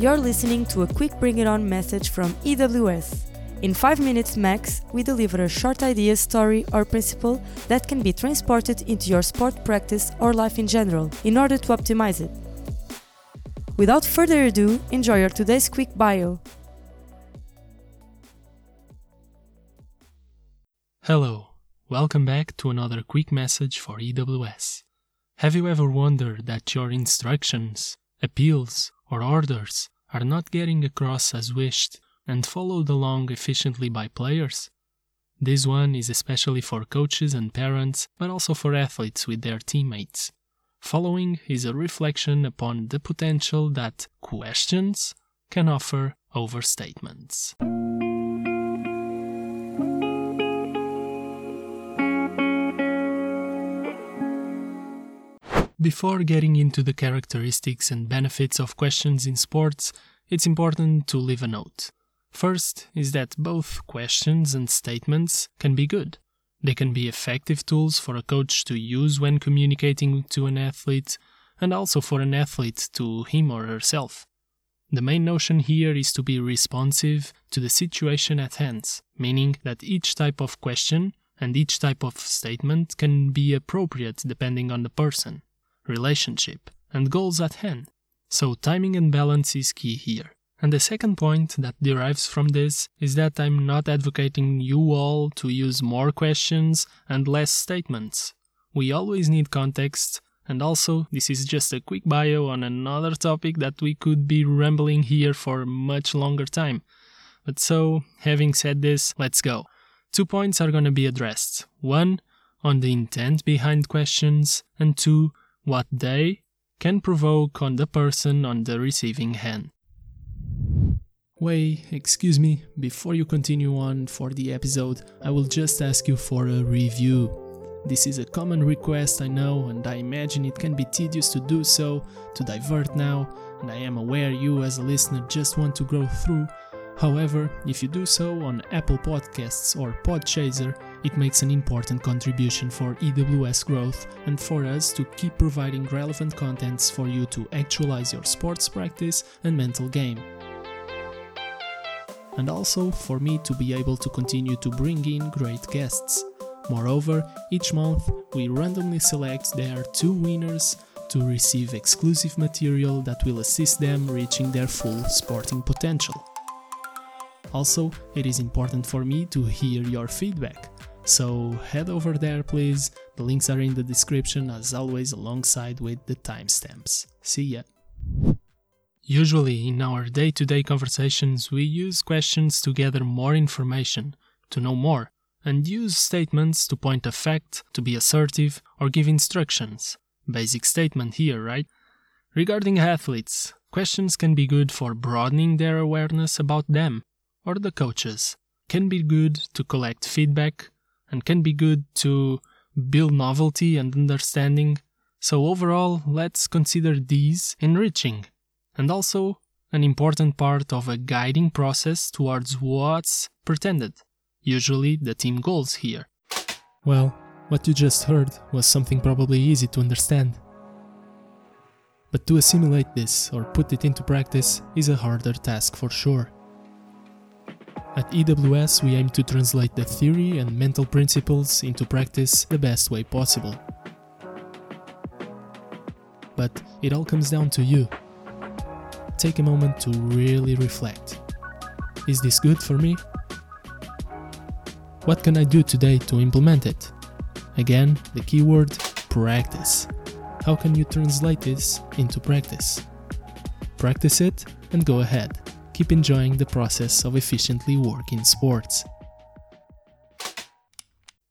You're listening to a quick bring it on message from EWS. In 5 minutes max, we deliver a short idea, story, or principle that can be transported into your sport practice or life in general in order to optimize it. Without further ado, enjoy your today's quick bio. Hello, welcome back to another quick message for EWS. Have you ever wondered that your instructions, appeals, or orders are not getting across as wished and followed along efficiently by players? This one is especially for coaches and parents, but also for athletes with their teammates. Following is a reflection upon the potential that questions can offer over statements. Before getting into the characteristics and benefits of questions in sports, it's important to leave a note. First is that both questions and statements can be good. They can be effective tools for a coach to use when communicating to an athlete, and also for an athlete to him or herself. The main notion here is to be responsive to the situation at hand, meaning that each type of question and each type of statement can be appropriate depending on the person relationship, and goals at hand. So, timing and balance is key here. And the second point that derives from this is that I'm not advocating you all to use more questions and less statements. We always need context, and also, this is just a quick bio on another topic that we could be rambling here for much longer time. But so, having said this, let's go. Two points are to be addressed. One, on the intent behind questions, and two, what they can provoke on the person on the receiving hand. Wait, excuse me, before you continue on for the episode, I will just ask you for a review. This is a common request, I know, and I imagine it can be tedious to do so, to divert now, and I am aware you as a listener just want to go through. However, if you do so on Apple Podcasts or Podchaser, it makes an important contribution for EWS growth and for us to keep providing relevant contents for you to actualize your sports practice and mental game. And also for me to be able to continue to bring in great guests. Moreover, each month we randomly select their two winners to receive exclusive material that will assist them reaching their full sporting potential. Also, it is important for me to hear your feedback. So head over there please, the links are in the description as always alongside with the timestamps. See ya! Usually, in our day to day conversations, we use questions to gather more information, to know more, and use statements to point a fact, to be assertive, or give instructions. Basic statement here, right? Regarding athletes, questions can be good for broadening their awareness about them, or the coaches, can be good to collect feedback, and can be good to build novelty and understanding. So, overall, let's consider these enriching and also an important part of a guiding process towards what's pretended, usually the team goals here. Well, what you just heard was something probably easy to understand. But to assimilate this or put it into practice is a harder task for sure. At EWS, we aim to translate the theory and mental principles into practice the best way possible. But it all comes down to you. Take a moment to really reflect. Is this good for me? What can I do today to implement it? Again, the keyword practice. How can you translate this into practice? Practice it and go ahead keep enjoying the process of efficiently working sports.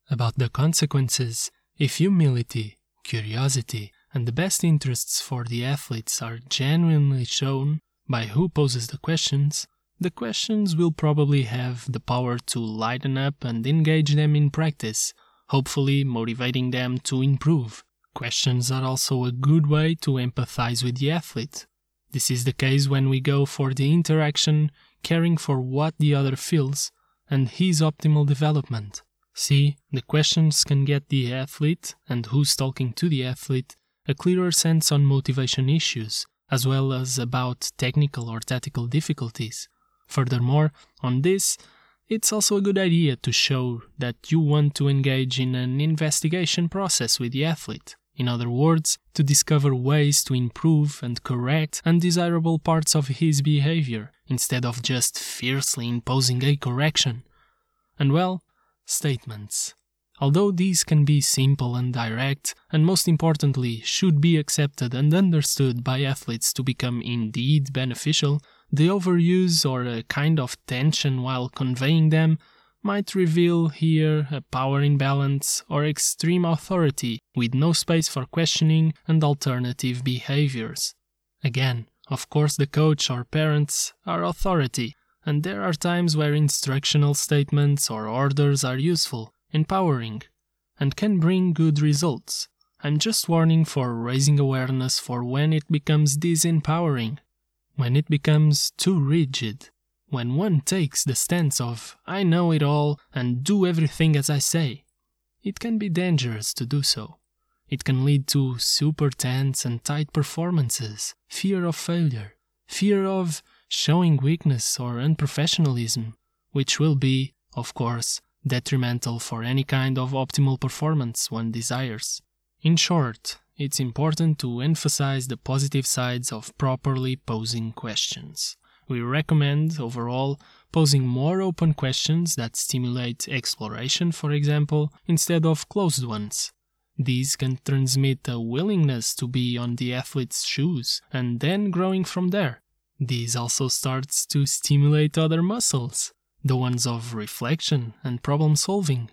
About the consequences, if humility, curiosity, and the best interests for the athletes are genuinely shown by who poses the questions, the questions will probably have the power to lighten up and engage them in practice, hopefully motivating them to improve. Questions are also a good way to empathize with the athlete, this is the case when we go for the interaction, caring for what the other feels and his optimal development. See, the questions can get the athlete and who's talking to the athlete a clearer sense on motivation issues as well as about technical or tactical difficulties. Furthermore, on this, it's also a good idea to show that you want to engage in an investigation process with the athlete. In other words, to discover ways to improve and correct undesirable parts of his behavior, instead of just fiercely imposing a correction. And well, statements. Although these can be simple and direct, and most importantly, should be accepted and understood by athletes to become indeed beneficial, the overuse or a kind of tension while conveying them might reveal here a power imbalance or extreme authority with no space for questioning and alternative behaviors. Again, of course, the coach or parents are authority, and there are times where instructional statements or orders are useful, empowering, and can bring good results. I'm just warning for raising awareness for when it becomes disempowering, when it becomes too rigid, when one takes the stance of I know it all and do everything as I say. It can be dangerous to do so. It can lead to super tense and tight performances, fear of failure, fear of showing weakness or unprofessionalism, which will be, of course, detrimental for any kind of optimal performance one desires. In short, it's important to emphasize the positive sides of properly posing questions. We recommend, overall, posing more open questions that stimulate exploration, for example, instead of closed ones. These can transmit a willingness to be on the athlete's shoes and then growing from there. This also starts to stimulate other muscles, the ones of reflection and problem solving,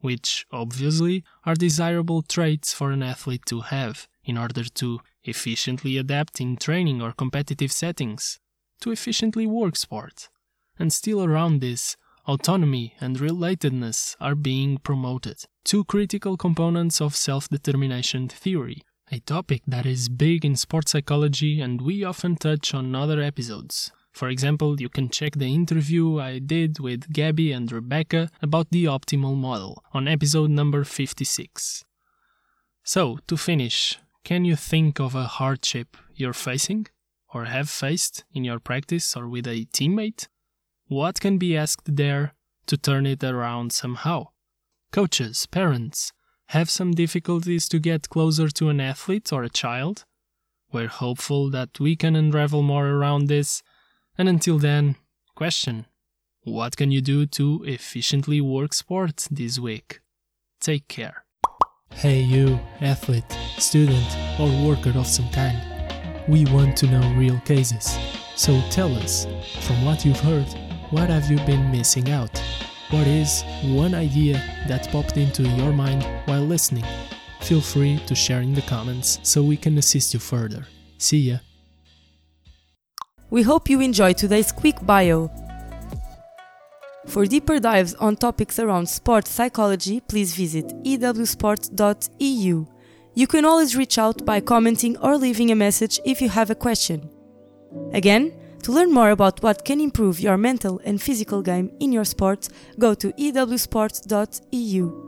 which obviously are desirable traits for an athlete to have in order to efficiently adapt in training or competitive settings, to efficiently work sport. And still around this, autonomy and relatedness are being promoted, two critical components of self determination theory, a topic that is big in sports psychology and we often touch on other episodes. For example, you can check the interview I did with Gabby and Rebecca about the optimal model on episode number 56. So, to finish, can you think of a hardship you're facing or have faced in your practice or with a teammate? What can be asked there to turn it around somehow? Coaches, parents, have some difficulties to get closer to an athlete or a child? We're hopeful that we can unravel more around this and until then, question What can you do to efficiently work sport this week? Take care. Hey, you, athlete, student, or worker of some kind. We want to know real cases. So tell us, from what you've heard, what have you been missing out? What is one idea that popped into your mind while listening? Feel free to share in the comments so we can assist you further. See ya! We hope you enjoyed today's quick bio. For deeper dives on topics around sports psychology, please visit ewsport.eu. You can always reach out by commenting or leaving a message if you have a question. Again, to learn more about what can improve your mental and physical game in your sport, go to ewsport.eu.